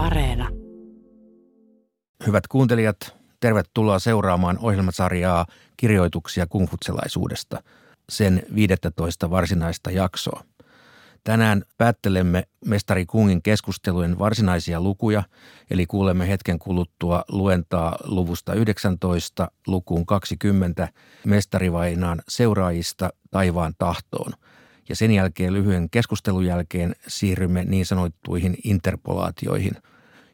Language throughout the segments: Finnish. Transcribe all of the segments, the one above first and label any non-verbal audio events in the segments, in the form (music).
Areena. Hyvät kuuntelijat, tervetuloa seuraamaan ohjelmasarjaa kirjoituksia kungfutselaisuudesta, sen 15 varsinaista jaksoa. Tänään päättelemme mestari Kungin keskustelujen varsinaisia lukuja, eli kuulemme hetken kuluttua luentaa luvusta 19 lukuun 20 mestarivainaan seuraajista taivaan tahtoon. Ja sen jälkeen lyhyen keskustelun jälkeen siirrymme niin sanottuihin interpolaatioihin,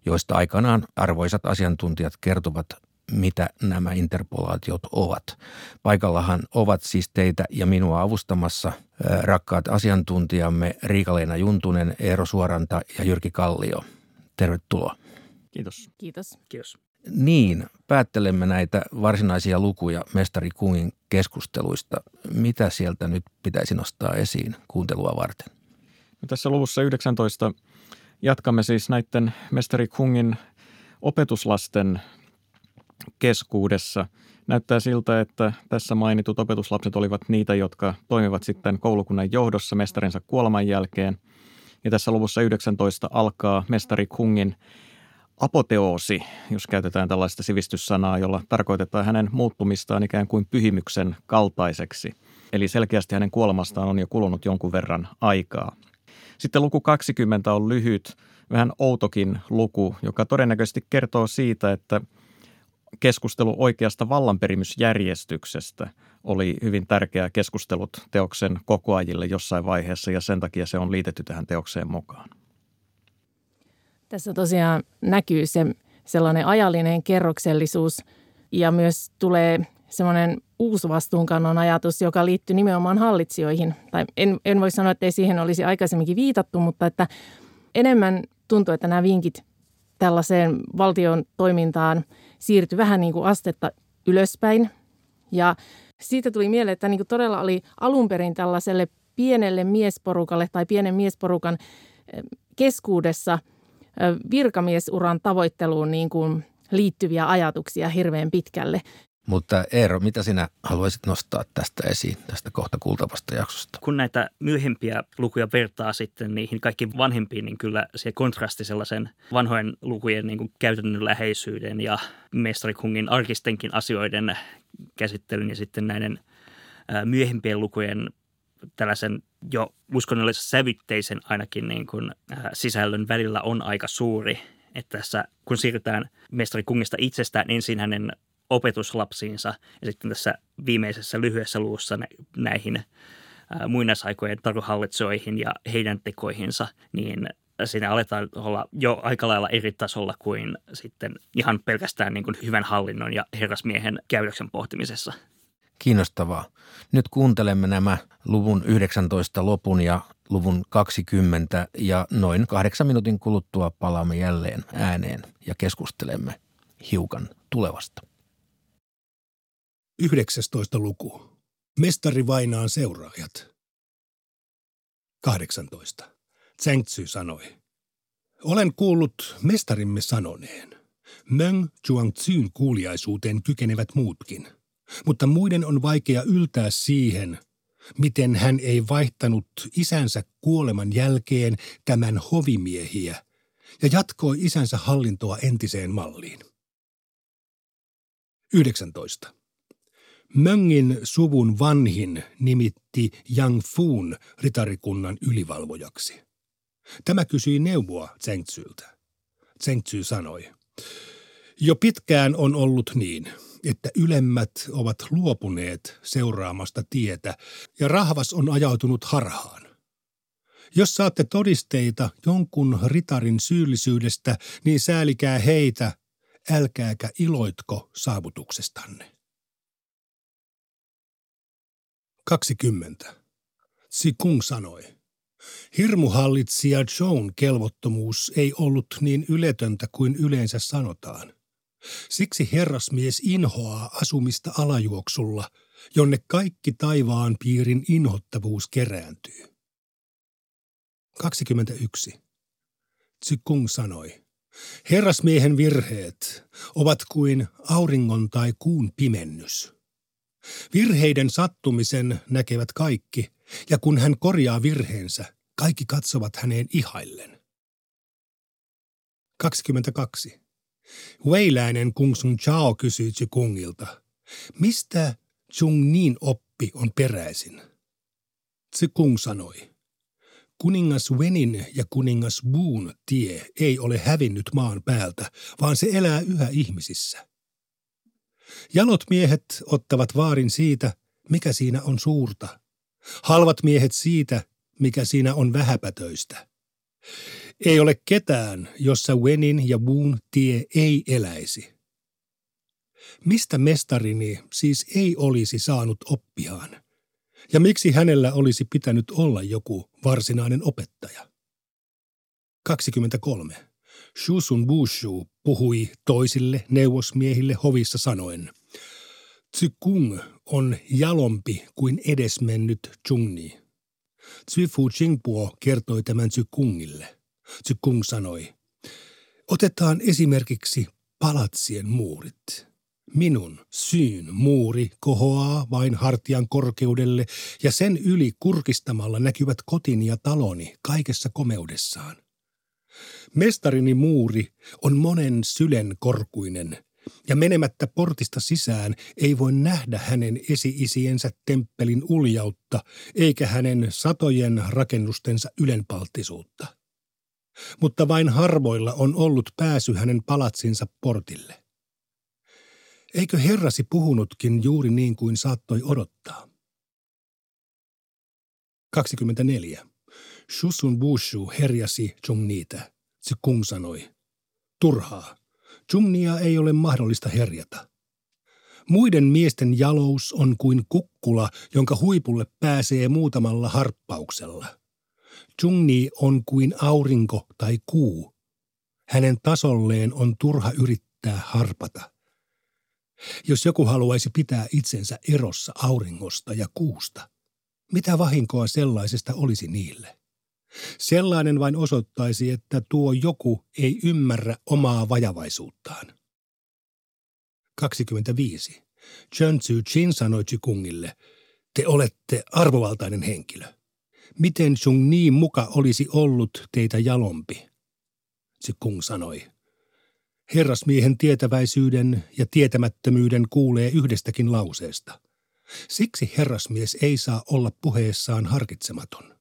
joista aikanaan arvoisat asiantuntijat kertovat mitä nämä interpolaatiot ovat. Paikallahan ovat siis teitä ja minua avustamassa rakkaat asiantuntijamme Riikaleena Juntunen, Eero Suoranta ja Jyrki Kallio. Tervetuloa. Kiitos. Kiitos. Kiitos. Niin, päättelemme näitä varsinaisia lukuja Mestari Kungin keskusteluista. Mitä sieltä nyt pitäisi nostaa esiin kuuntelua varten? No tässä luvussa 19 jatkamme siis näiden Mestari Kungin opetuslasten keskuudessa. Näyttää siltä, että tässä mainitut opetuslapset olivat niitä, jotka toimivat sitten koulukunnan johdossa mestarinsa kuoleman jälkeen. Ja tässä luvussa 19 alkaa mestari Kungin apoteoosi, jos käytetään tällaista sivistyssanaa, jolla tarkoitetaan hänen muuttumistaan ikään kuin pyhimyksen kaltaiseksi. Eli selkeästi hänen kuolemastaan on jo kulunut jonkun verran aikaa. Sitten luku 20 on lyhyt, vähän outokin luku, joka todennäköisesti kertoo siitä, että – keskustelu oikeasta vallanperimysjärjestyksestä oli hyvin tärkeä keskustelut teoksen kokoajille jossain vaiheessa ja sen takia se on liitetty tähän teokseen mukaan. Tässä tosiaan näkyy se sellainen ajallinen kerroksellisuus ja myös tulee semmoinen uusi vastuunkannon ajatus, joka liittyy nimenomaan hallitsijoihin. Tai en, en voi sanoa, että ei siihen olisi aikaisemminkin viitattu, mutta että enemmän tuntuu, että nämä vinkit tällaiseen valtion toimintaan – siirtyi vähän niin kuin astetta ylöspäin. Ja siitä tuli mieleen, että niin kuin todella oli alun perin tällaiselle pienelle miesporukalle tai pienen miesporukan eh, keskuudessa virkamiesuran tavoitteluun niin kuin liittyviä ajatuksia hirveän pitkälle. Mutta Eero, mitä sinä haluaisit nostaa tästä esiin, tästä kohta kuultavasta jaksosta? Kun näitä myöhempiä lukuja vertaa sitten niihin kaikkiin vanhempiin, niin kyllä se kontrasti sellaisen vanhojen lukujen niin kuin käytännönläheisyyden ja mestarikungin arkistenkin asioiden käsittelyn ja sitten näiden myöhempien lukujen tällaisen jo uskonnollisen sävytteisen ainakin niin kuin, sisällön välillä on aika suuri. Että tässä kun siirrytään mestarikungista itsestään ensin hänen opetuslapsiinsa ja sitten tässä viimeisessä lyhyessä luussa näihin muinaisaikojen taruhallitsijoihin ja heidän tekoihinsa, niin siinä aletaan olla jo aika lailla eri tasolla kuin sitten ihan pelkästään niin kuin hyvän hallinnon ja herrasmiehen käytöksen pohtimisessa. Kiinnostavaa. Nyt kuuntelemme nämä luvun 19 lopun ja luvun 20 ja noin kahdeksan minuutin kuluttua palaamme jälleen ääneen ja keskustelemme hiukan tulevasta. 19. luku. Mestari vainaan seuraajat. 18. Tsengtsy sanoi. Olen kuullut mestarimme sanoneen. Meng Chuangzyn kuuliaisuuteen kykenevät muutkin, mutta muiden on vaikea yltää siihen, miten hän ei vaihtanut isänsä kuoleman jälkeen tämän hovimiehiä ja jatkoi isänsä hallintoa entiseen malliin. 19. Möngin suvun vanhin nimitti Yang Fun ritarikunnan ylivalvojaksi. Tämä kysyi neuvoa Zengzyltä. Zengzy sanoi, jo pitkään on ollut niin, että ylemmät ovat luopuneet seuraamasta tietä ja rahvas on ajautunut harhaan. Jos saatte todisteita jonkun ritarin syyllisyydestä, niin säälikää heitä, älkääkä iloitko saavutuksestanne. 20. Sikung sanoi. Hirmuhallitsija Joan kelvottomuus ei ollut niin yletöntä kuin yleensä sanotaan. Siksi herrasmies inhoaa asumista alajuoksulla, jonne kaikki taivaan piirin inhottavuus kerääntyy. 21. Tsikung sanoi. Herrasmiehen virheet ovat kuin auringon tai kuun pimennys – Virheiden sattumisen näkevät kaikki, ja kun hän korjaa virheensä, kaikki katsovat häneen ihaillen. 22. Weiläinen Kung Sun Chao kysyi Kungilta, mistä Chung niin oppi on peräisin? Kung sanoi, kuningas Wenin ja kuningas Buun tie ei ole hävinnyt maan päältä, vaan se elää yhä ihmisissä. Jalot miehet ottavat vaarin siitä, mikä siinä on suurta. Halvat miehet siitä, mikä siinä on vähäpätöistä. Ei ole ketään, jossa Wenin ja Buun tie ei eläisi. Mistä mestarini siis ei olisi saanut oppiaan? Ja miksi hänellä olisi pitänyt olla joku varsinainen opettaja? 23. Shusun Bushu puhui toisille neuvosmiehille hovissa sanoen, Kung on jalompi kuin edesmennyt Chungni. Fu Qingpuo kertoi tämän Kungille. Kung sanoi, otetaan esimerkiksi palatsien muurit. Minun syyn muuri kohoaa vain hartian korkeudelle ja sen yli kurkistamalla näkyvät kotini ja taloni kaikessa komeudessaan. Mestarini muuri on monen sylen korkuinen, ja menemättä portista sisään ei voi nähdä hänen esi-isiensä temppelin uljautta eikä hänen satojen rakennustensa ylenpalttisuutta. Mutta vain harvoilla on ollut pääsy hänen palatsinsa portille. Eikö herrasi puhunutkin juuri niin kuin saattoi odottaa? 24. Shusun Bushu herjasi Chungniitä. Se kung sanoi, turhaa. Chungnia ei ole mahdollista herjata. Muiden miesten jalous on kuin kukkula, jonka huipulle pääsee muutamalla harppauksella. Chungni on kuin aurinko tai kuu. Hänen tasolleen on turha yrittää harpata. Jos joku haluaisi pitää itsensä erossa auringosta ja kuusta, mitä vahinkoa sellaisesta olisi niille? Sellainen vain osoittaisi, että tuo joku ei ymmärrä omaa vajavaisuuttaan. 25. Chen Tzu Chin sanoi Chikungille, te olette arvovaltainen henkilö. Miten sun niin muka olisi ollut teitä jalompi? Chikung sanoi, Herrasmiehen tietäväisyyden ja tietämättömyyden kuulee yhdestäkin lauseesta. Siksi herrasmies ei saa olla puheessaan harkitsematon.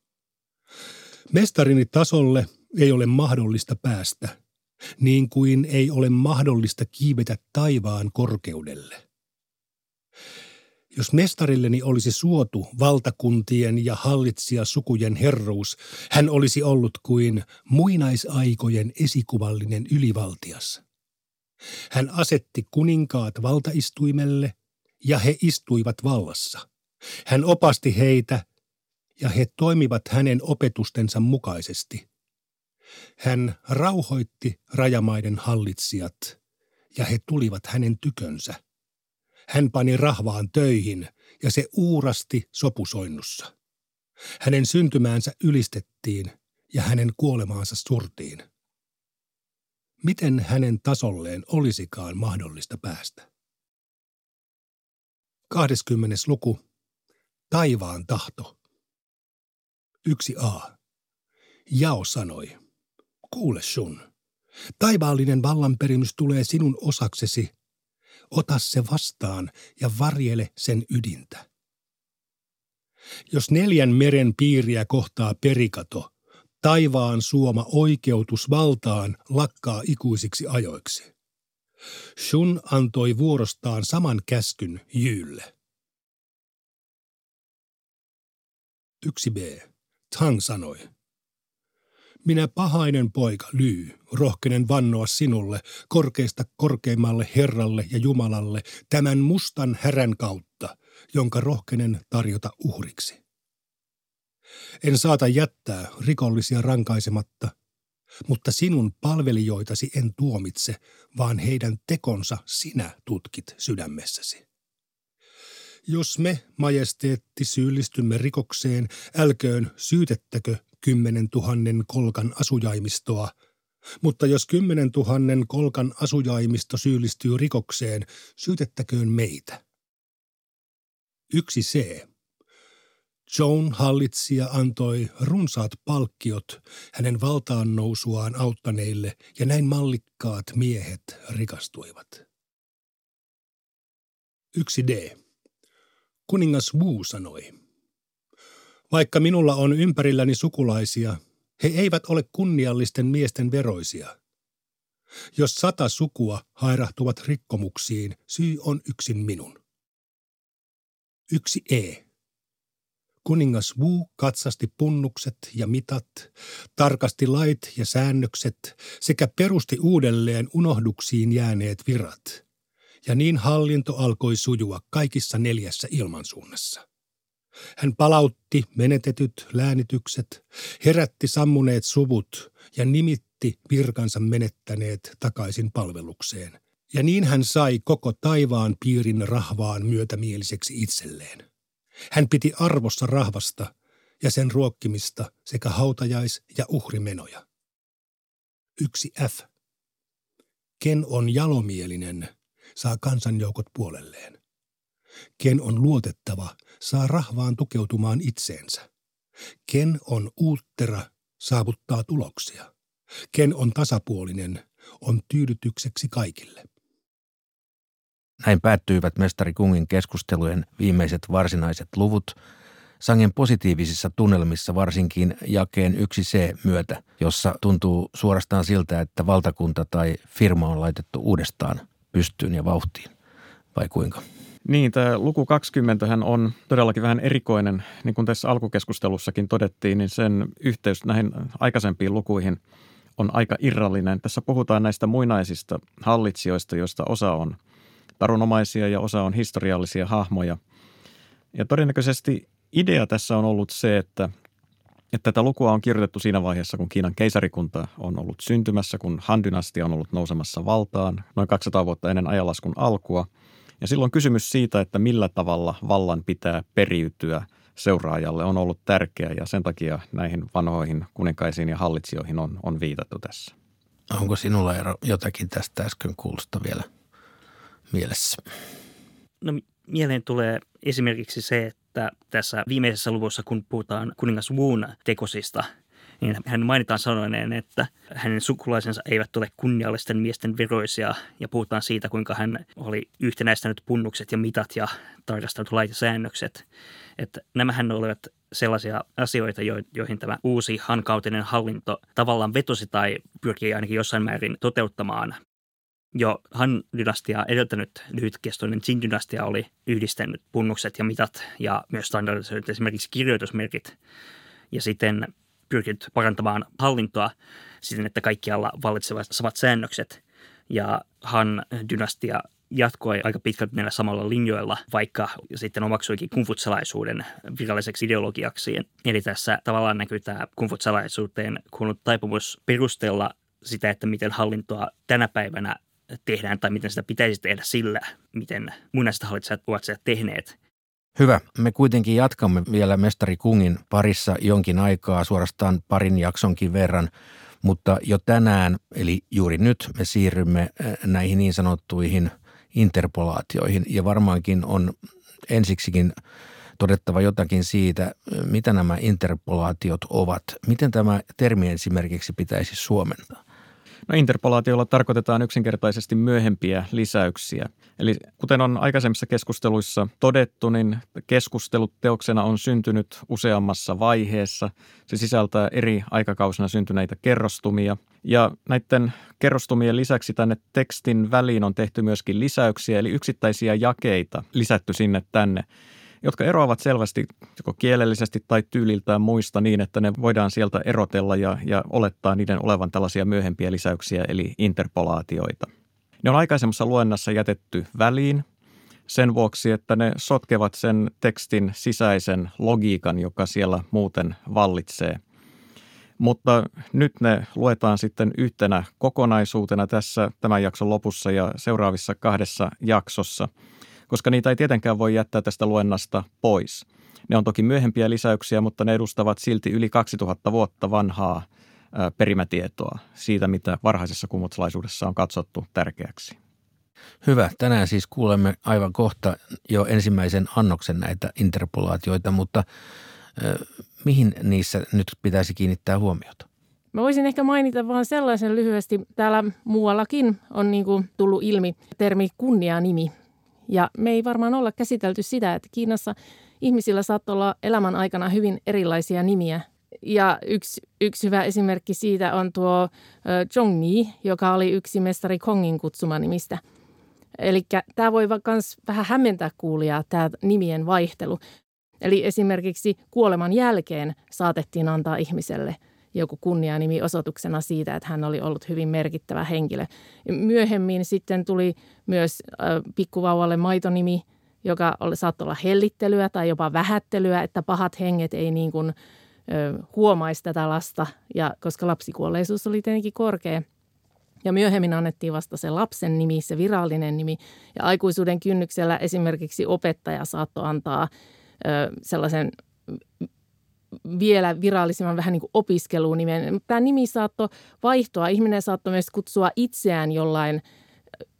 Mestarini tasolle ei ole mahdollista päästä, niin kuin ei ole mahdollista kiivetä taivaan korkeudelle. Jos mestarilleni olisi suotu valtakuntien ja hallitsija sukujen herruus, hän olisi ollut kuin muinaisaikojen esikuvallinen ylivaltias. Hän asetti kuninkaat valtaistuimelle ja he istuivat vallassa. Hän opasti heitä ja he toimivat hänen opetustensa mukaisesti. Hän rauhoitti rajamaiden hallitsijat ja he tulivat hänen tykönsä. Hän pani rahvaan töihin ja se uurasti sopusoinnussa. Hänen syntymäänsä ylistettiin ja hänen kuolemaansa surtiin miten hänen tasolleen olisikaan mahdollista päästä. 20. luku. Taivaan tahto. 1a. Jao sanoi, kuule sun, taivaallinen vallanperimys tulee sinun osaksesi. Ota se vastaan ja varjele sen ydintä. Jos neljän meren piiriä kohtaa perikato – taivaan suoma oikeutus valtaan lakkaa ikuisiksi ajoiksi. Shun antoi vuorostaan saman käskyn Jylle. 1b. Tang sanoi. Minä pahainen poika Lyy, rohkenen vannoa sinulle, korkeista korkeimmalle Herralle ja Jumalalle, tämän mustan härän kautta, jonka rohkenen tarjota uhriksi. En saata jättää rikollisia rankaisematta, mutta sinun palvelijoitasi en tuomitse, vaan heidän tekonsa sinä tutkit sydämessäsi. Jos me, majesteetti, syyllistymme rikokseen, älköön syytettäkö kymmenen tuhannen kolkan asujaimistoa, mutta jos kymmenen tuhannen kolkan asujaimisto syyllistyy rikokseen, syytettäköön meitä. Yksi C. Joan hallitsija antoi runsaat palkkiot hänen valtaan nousuaan auttaneille ja näin mallikkaat miehet rikastuivat. 1D. Kuningas Wu sanoi, vaikka minulla on ympärilläni sukulaisia, he eivät ole kunniallisten miesten veroisia. Jos sata sukua hairahtuvat rikkomuksiin, syy on yksin minun. 1E. Kuningas Wu katsasti punnukset ja mitat, tarkasti lait ja säännökset sekä perusti uudelleen unohduksiin jääneet virat. Ja niin hallinto alkoi sujua kaikissa neljässä ilmansuunnassa. Hän palautti menetetyt läänitykset, herätti sammuneet suvut ja nimitti virkansa menettäneet takaisin palvelukseen. Ja niin hän sai koko taivaan piirin rahvaan myötämieliseksi itselleen. Hän piti arvossa rahvasta ja sen ruokkimista sekä hautajais- ja uhrimenoja. Yksi F. Ken on jalomielinen, saa kansanjoukot puolelleen. Ken on luotettava, saa rahvaan tukeutumaan itseensä. Ken on uuttera, saavuttaa tuloksia. Ken on tasapuolinen, on tyydytykseksi kaikille. Näin päättyivät mestari Kungin keskustelujen viimeiset varsinaiset luvut, sangen positiivisissa tunnelmissa varsinkin jakeen 1C myötä, jossa tuntuu suorastaan siltä, että valtakunta tai firma on laitettu uudestaan pystyyn ja vauhtiin. Vai kuinka? Niin, tämä luku 20 on todellakin vähän erikoinen. Niin kuin tässä alkukeskustelussakin todettiin, niin sen yhteys näihin aikaisempiin lukuihin on aika irrallinen. Tässä puhutaan näistä muinaisista hallitsijoista, joista osa on tarunomaisia ja osa on historiallisia hahmoja. Ja todennäköisesti idea tässä on ollut se, että, että tätä lukua on kirjoitettu siinä vaiheessa, kun Kiinan keisarikunta on ollut syntymässä, kun Han-dynastia on ollut nousemassa valtaan noin 200 vuotta ennen ajanlaskun alkua. Ja silloin kysymys siitä, että millä tavalla vallan pitää periytyä seuraajalle on ollut tärkeä ja sen takia näihin vanhoihin kuninkaisiin ja hallitsijoihin on, on viitattu tässä. Onko sinulla ero jotakin tästä äsken kuulosta vielä mielessä? No mieleen tulee esimerkiksi se, että tässä viimeisessä luvussa, kun puhutaan kuningas Wuun tekosista, niin hän mainitaan sanoneen, että hänen sukulaisensa eivät ole kunniallisten miesten veroisia ja puhutaan siitä, kuinka hän oli yhtenäistänyt punnukset ja mitat ja tarkastanut lait ja säännökset. Että nämähän olivat sellaisia asioita, joihin tämä uusi hankautinen hallinto tavallaan vetosi tai pyrkii ainakin jossain määrin toteuttamaan jo Han-dynastia edeltänyt lyhytkestoinen Jin-dynastia oli yhdistänyt punnukset ja mitat ja myös standardisoinut esimerkiksi kirjoitusmerkit ja sitten pyrkinyt parantamaan hallintoa siten, että kaikkialla vallitsevat samat säännökset. Ja Han-dynastia jatkoi aika pitkälti näillä samalla linjoilla, vaikka sitten omaksuikin kumfutsalaisuuden viralliseksi ideologiaksi. Eli tässä tavallaan näkyy tämä kumfutsalaisuuteen kuulunut taipumus perustella sitä, että miten hallintoa tänä päivänä tehdään tai miten sitä pitäisi tehdä sillä, miten muinaiset hallitsijat ovat sitä tehneet. Hyvä. Me kuitenkin jatkamme vielä Mestari Kungin parissa jonkin aikaa, suorastaan parin jaksonkin verran, mutta jo tänään, eli juuri nyt, me siirrymme äh, näihin niin sanottuihin interpolaatioihin ja varmaankin on ensiksikin todettava jotakin siitä, äh, mitä nämä interpolaatiot ovat. Miten tämä termi esimerkiksi pitäisi suomentaa? No interpolaatiolla tarkoitetaan yksinkertaisesti myöhempiä lisäyksiä. Eli kuten on aikaisemmissa keskusteluissa todettu, niin keskustelut teoksena on syntynyt useammassa vaiheessa. Se sisältää eri aikakausina syntyneitä kerrostumia. Ja näiden kerrostumien lisäksi tänne tekstin väliin on tehty myöskin lisäyksiä, eli yksittäisiä jakeita lisätty sinne tänne jotka eroavat selvästi joko kielellisesti tai tyyliltään muista niin, että ne voidaan sieltä erotella ja, ja olettaa niiden olevan tällaisia myöhempiä lisäyksiä eli interpolaatioita. Ne on aikaisemmassa luennassa jätetty väliin sen vuoksi, että ne sotkevat sen tekstin sisäisen logiikan, joka siellä muuten vallitsee. Mutta nyt ne luetaan sitten yhtenä kokonaisuutena tässä tämän jakson lopussa ja seuraavissa kahdessa jaksossa – koska niitä ei tietenkään voi jättää tästä luennasta pois. Ne on toki myöhempiä lisäyksiä, mutta ne edustavat silti yli 2000 vuotta vanhaa perimätietoa siitä, mitä varhaisessa kummutsalaisuudessa on katsottu tärkeäksi. Hyvä. Tänään siis kuulemme aivan kohta jo ensimmäisen annoksen näitä interpolaatioita, mutta Mihin niissä nyt pitäisi kiinnittää huomiota? Mä voisin ehkä mainita vain sellaisen lyhyesti. Täällä muuallakin on niin kuin tullut ilmi termi kunnianimi. Ja me ei varmaan olla käsitelty sitä, että Kiinassa ihmisillä saattaa olla elämän aikana hyvin erilaisia nimiä. Ja yksi, yksi hyvä esimerkki siitä on tuo Zhongni, joka oli yksi mestari Kongin kutsuma nimistä. Eli tämä voi myös vähän hämmentää kuulijaa, tämä nimien vaihtelu. Eli esimerkiksi kuoleman jälkeen saatettiin antaa ihmiselle joku kunnianimi osoituksena siitä, että hän oli ollut hyvin merkittävä henkilö. Myöhemmin sitten tuli myös pikkuvauvalle maitonimi, joka saattoi olla hellittelyä tai jopa vähättelyä, että pahat henget ei niin kuin, huomaisi tätä lasta, ja koska lapsikuolleisuus oli tietenkin korkea. Ja myöhemmin annettiin vasta se lapsen nimi, se virallinen nimi. Ja aikuisuuden kynnyksellä esimerkiksi opettaja saattoi antaa sellaisen vielä virallisemman vähän niin kuin opiskelunimen. Tämä nimi saattoi vaihtua. Ihminen saattoi myös kutsua itseään jollain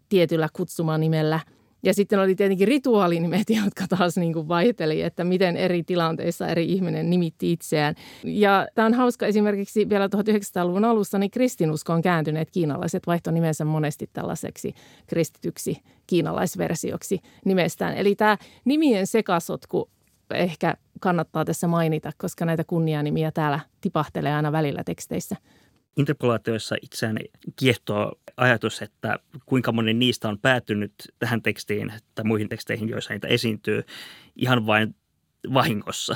tietyllä kutsumanimellä. Ja sitten oli tietenkin rituaalinimet, (laughs) jotka taas niin kuin vaihteli, että miten eri tilanteissa eri ihminen nimitti itseään. Ja tämä on hauska esimerkiksi vielä 1900-luvun alussa, niin kristinuskoon kääntyneet kiinalaiset vaihtoi nimensä monesti tällaiseksi kristityksi kiinalaisversioksi nimestään. Eli tämä nimien sekasotku ehkä kannattaa tässä mainita, koska näitä kunnianimiä täällä tipahtelee aina välillä teksteissä. Interpolaatioissa itseään kiehtoo ajatus, että kuinka moni niistä on päätynyt tähän tekstiin tai muihin teksteihin, joissa niitä esiintyy, ihan vain vahingossa.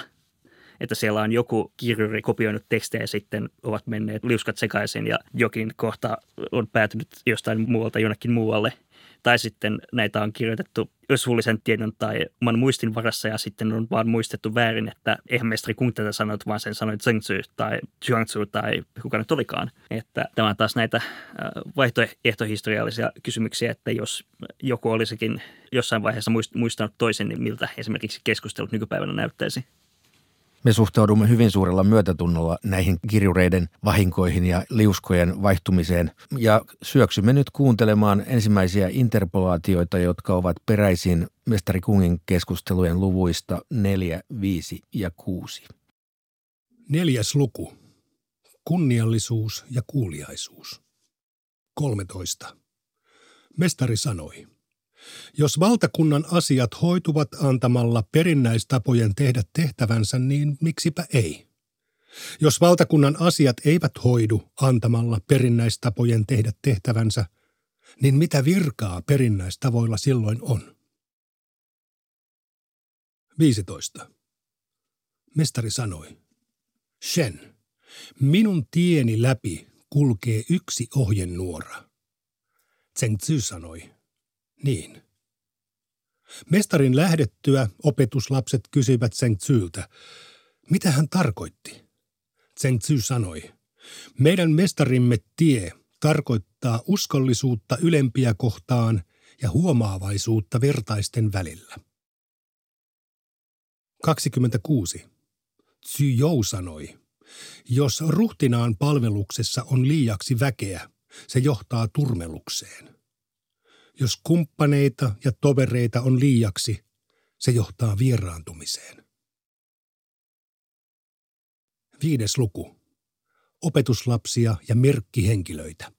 Että siellä on joku kirjuri kopioinut tekstejä ja sitten ovat menneet liuskat sekaisin ja jokin kohta on päätynyt jostain muualta jonnekin muualle – tai sitten näitä on kirjoitettu suullisen tiedon tai oman muistin varassa ja sitten on vaan muistettu väärin, että eihän mestari Kung tätä sanonut, vaan sen sanoi Zhengzhu tai Zhuangzhu tai kuka nyt olikaan. Että tämä on taas näitä vaihtoehtohistoriallisia kysymyksiä, että jos joku olisikin jossain vaiheessa muistanut toisen, niin miltä esimerkiksi keskustelut nykypäivänä näyttäisi. Me suhtaudumme hyvin suurella myötätunnolla näihin kirjureiden vahinkoihin ja liuskojen vaihtumiseen ja syöksymme nyt kuuntelemaan ensimmäisiä interpolaatioita, jotka ovat peräisin mestari Kungin keskustelujen luvuista 4, 5 ja 6. Neljäs luku. Kunniallisuus ja kuuliaisuus. 13. Mestari sanoi – jos valtakunnan asiat hoituvat antamalla perinnäistapojen tehdä tehtävänsä, niin miksipä ei? Jos valtakunnan asiat eivät hoidu antamalla perinnäistapojen tehdä tehtävänsä, niin mitä virkaa perinnäistavoilla silloin on? 15. Mestari sanoi, Shen, minun tieni läpi kulkee yksi ohjenuora. Zheng Tzu sanoi, niin. Mestarin lähdettyä opetuslapset kysyivät Zheng Zyltä, mitä hän tarkoitti. Zheng Zy sanoi, meidän mestarimme tie tarkoittaa uskollisuutta ylempiä kohtaan ja huomaavaisuutta vertaisten välillä. 26. Tzy Jou sanoi, jos ruhtinaan palveluksessa on liiaksi väkeä, se johtaa turmelukseen. Jos kumppaneita ja tovereita on liiaksi, se johtaa vieraantumiseen. Viides luku. Opetuslapsia ja merkkihenkilöitä.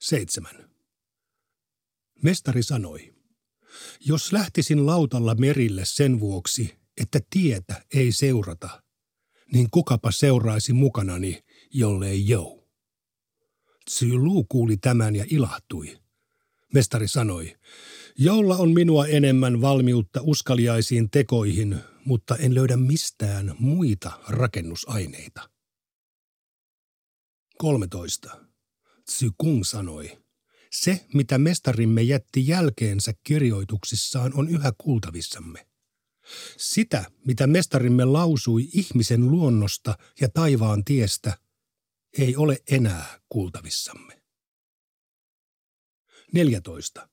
Seitsemän. Mestari sanoi, jos lähtisin lautalla merille sen vuoksi, että tietä ei seurata, niin kukapa seuraisi mukanani, jollei jou. Lu kuuli tämän ja ilahtui. Mestari sanoi, jolla on minua enemmän valmiutta uskaliaisiin tekoihin, mutta en löydä mistään muita rakennusaineita. 13. Kung sanoi, se mitä mestarimme jätti jälkeensä kirjoituksissaan on yhä kuultavissamme. Sitä, mitä mestarimme lausui ihmisen luonnosta ja taivaan tiestä, ei ole enää kuultavissamme. 14.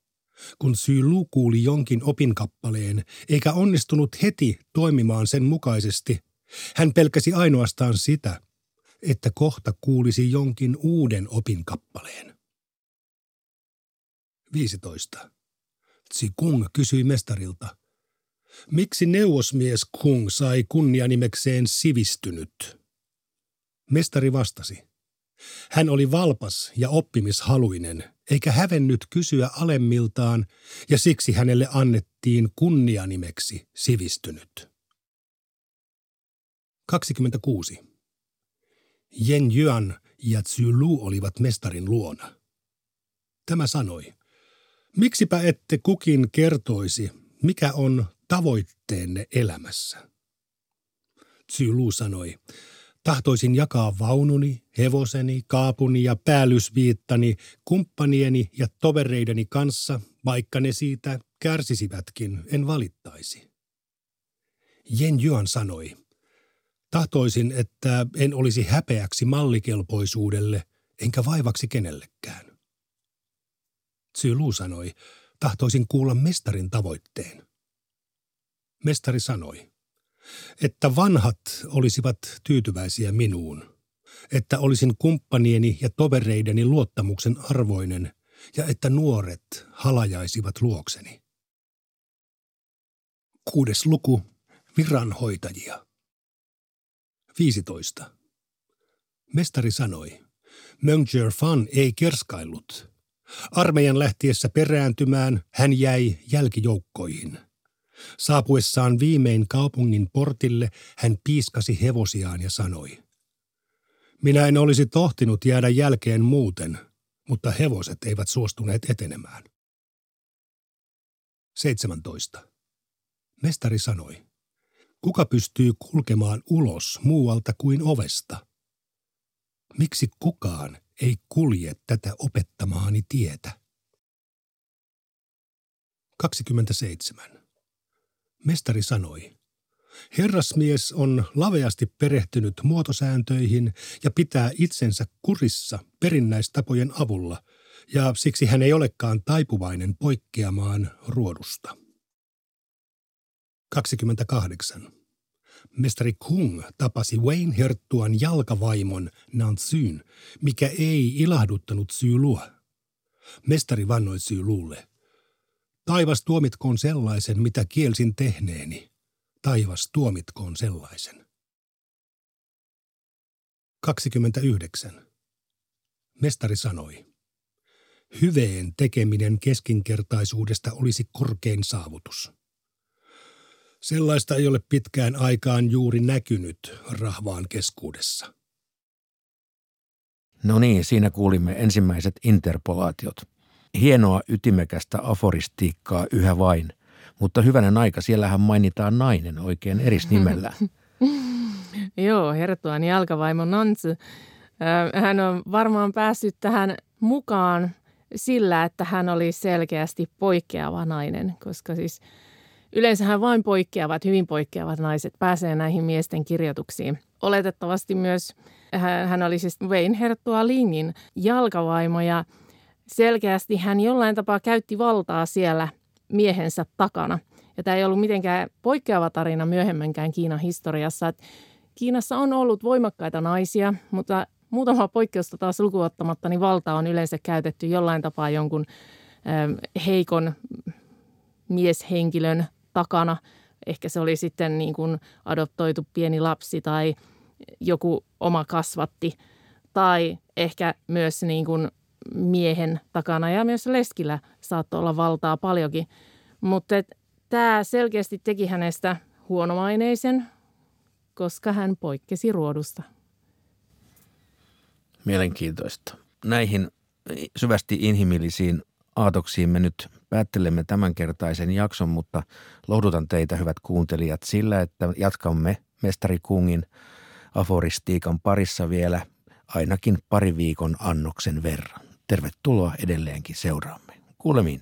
Kun Lu kuuli jonkin opinkappaleen eikä onnistunut heti toimimaan sen mukaisesti, hän pelkäsi ainoastaan sitä, että kohta kuulisi jonkin uuden opinkappaleen. 15. Kung kysyi mestarilta, Miksi neuvosmies Kung sai kunnianimekseen sivistynyt? Mestari vastasi. Hän oli valpas ja oppimishaluinen, eikä hävennyt kysyä alemmiltaan, ja siksi hänelle annettiin kunnianimeksi sivistynyt. 26. Yen Yuan ja Tsu Lu olivat mestarin luona. Tämä sanoi, miksipä ette kukin kertoisi, mikä on tavoitteenne elämässä? Tsu Lu sanoi, tahtoisin jakaa vaununi, hevoseni, kaapuni ja päällysviittani kumppanieni ja tovereideni kanssa, vaikka ne siitä kärsisivätkin, en valittaisi. Jen Juan sanoi, tahtoisin, että en olisi häpeäksi mallikelpoisuudelle, enkä vaivaksi kenellekään. Lu sanoi, tahtoisin kuulla mestarin tavoitteen. Mestari sanoi, että vanhat olisivat tyytyväisiä minuun, että olisin kumppanieni ja tovereideni luottamuksen arvoinen ja että nuoret halajaisivat luokseni. Kuudes luku, viranhoitajia. 15. Mestari sanoi, Mönger Fan ei kerskaillut. Armeijan lähtiessä perääntymään hän jäi jälkijoukkoihin – Saapuessaan viimein kaupungin portille hän piiskasi hevosiaan ja sanoi. Minä en olisi tohtinut jäädä jälkeen muuten, mutta hevoset eivät suostuneet etenemään. 17. Mestari sanoi. Kuka pystyy kulkemaan ulos muualta kuin ovesta? Miksi kukaan ei kulje tätä opettamaani tietä? 27. Mestari sanoi, herrasmies on laveasti perehtynyt muotosääntöihin ja pitää itsensä kurissa perinnäistapojen avulla, ja siksi hän ei olekaan taipuvainen poikkeamaan ruodusta. 28. Mestari Kung tapasi Wayne Herttuan jalkavaimon Nantsyn, mikä ei ilahduttanut Sylua. Mestari vannoi Sylulle. Taivas tuomitkoon sellaisen, mitä kielsin tehneeni. Taivas tuomitkoon sellaisen. 29. Mestari sanoi. Hyveen tekeminen keskinkertaisuudesta olisi korkein saavutus. Sellaista ei ole pitkään aikaan juuri näkynyt rahvaan keskuudessa. No niin, siinä kuulimme ensimmäiset interpolaatiot – hienoa ytimekästä aforistiikkaa yhä vain. Mutta hyvänen aika, siellähän mainitaan nainen oikein erisnimellä. (laughs) Joo, Hertuan jalkavaimo Nantsu. Hän on varmaan päässyt tähän mukaan sillä, että hän oli selkeästi poikkeava nainen, koska siis yleensähän vain poikkeavat, hyvin poikkeavat naiset pääsee näihin miesten kirjoituksiin. Oletettavasti myös hän oli siis Wayne Hertua Lingin jalkavaimo ja – selkeästi hän jollain tapaa käytti valtaa siellä miehensä takana. Ja tämä ei ollut mitenkään poikkeava tarina myöhemmänkään Kiinan historiassa. Että Kiinassa on ollut voimakkaita naisia, mutta muutama poikkeusta taas lukuottamatta, niin valta on yleensä käytetty jollain tapaa jonkun heikon mieshenkilön takana. Ehkä se oli sitten niin kuin adoptoitu pieni lapsi tai joku oma kasvatti. Tai ehkä myös niin kuin miehen takana ja myös leskillä saattoi olla valtaa paljonkin. Mutta tämä selkeästi teki hänestä huonomaineisen, koska hän poikkesi ruodusta. Mielenkiintoista. Näihin syvästi inhimillisiin aatoksiin me nyt päättelemme tämänkertaisen jakson, mutta lohdutan teitä hyvät kuuntelijat sillä, että jatkamme Mestari Kungin aforistiikan parissa vielä ainakin pari viikon annoksen verran. Tervetuloa edelleenkin seuraamme. Kuulemiin.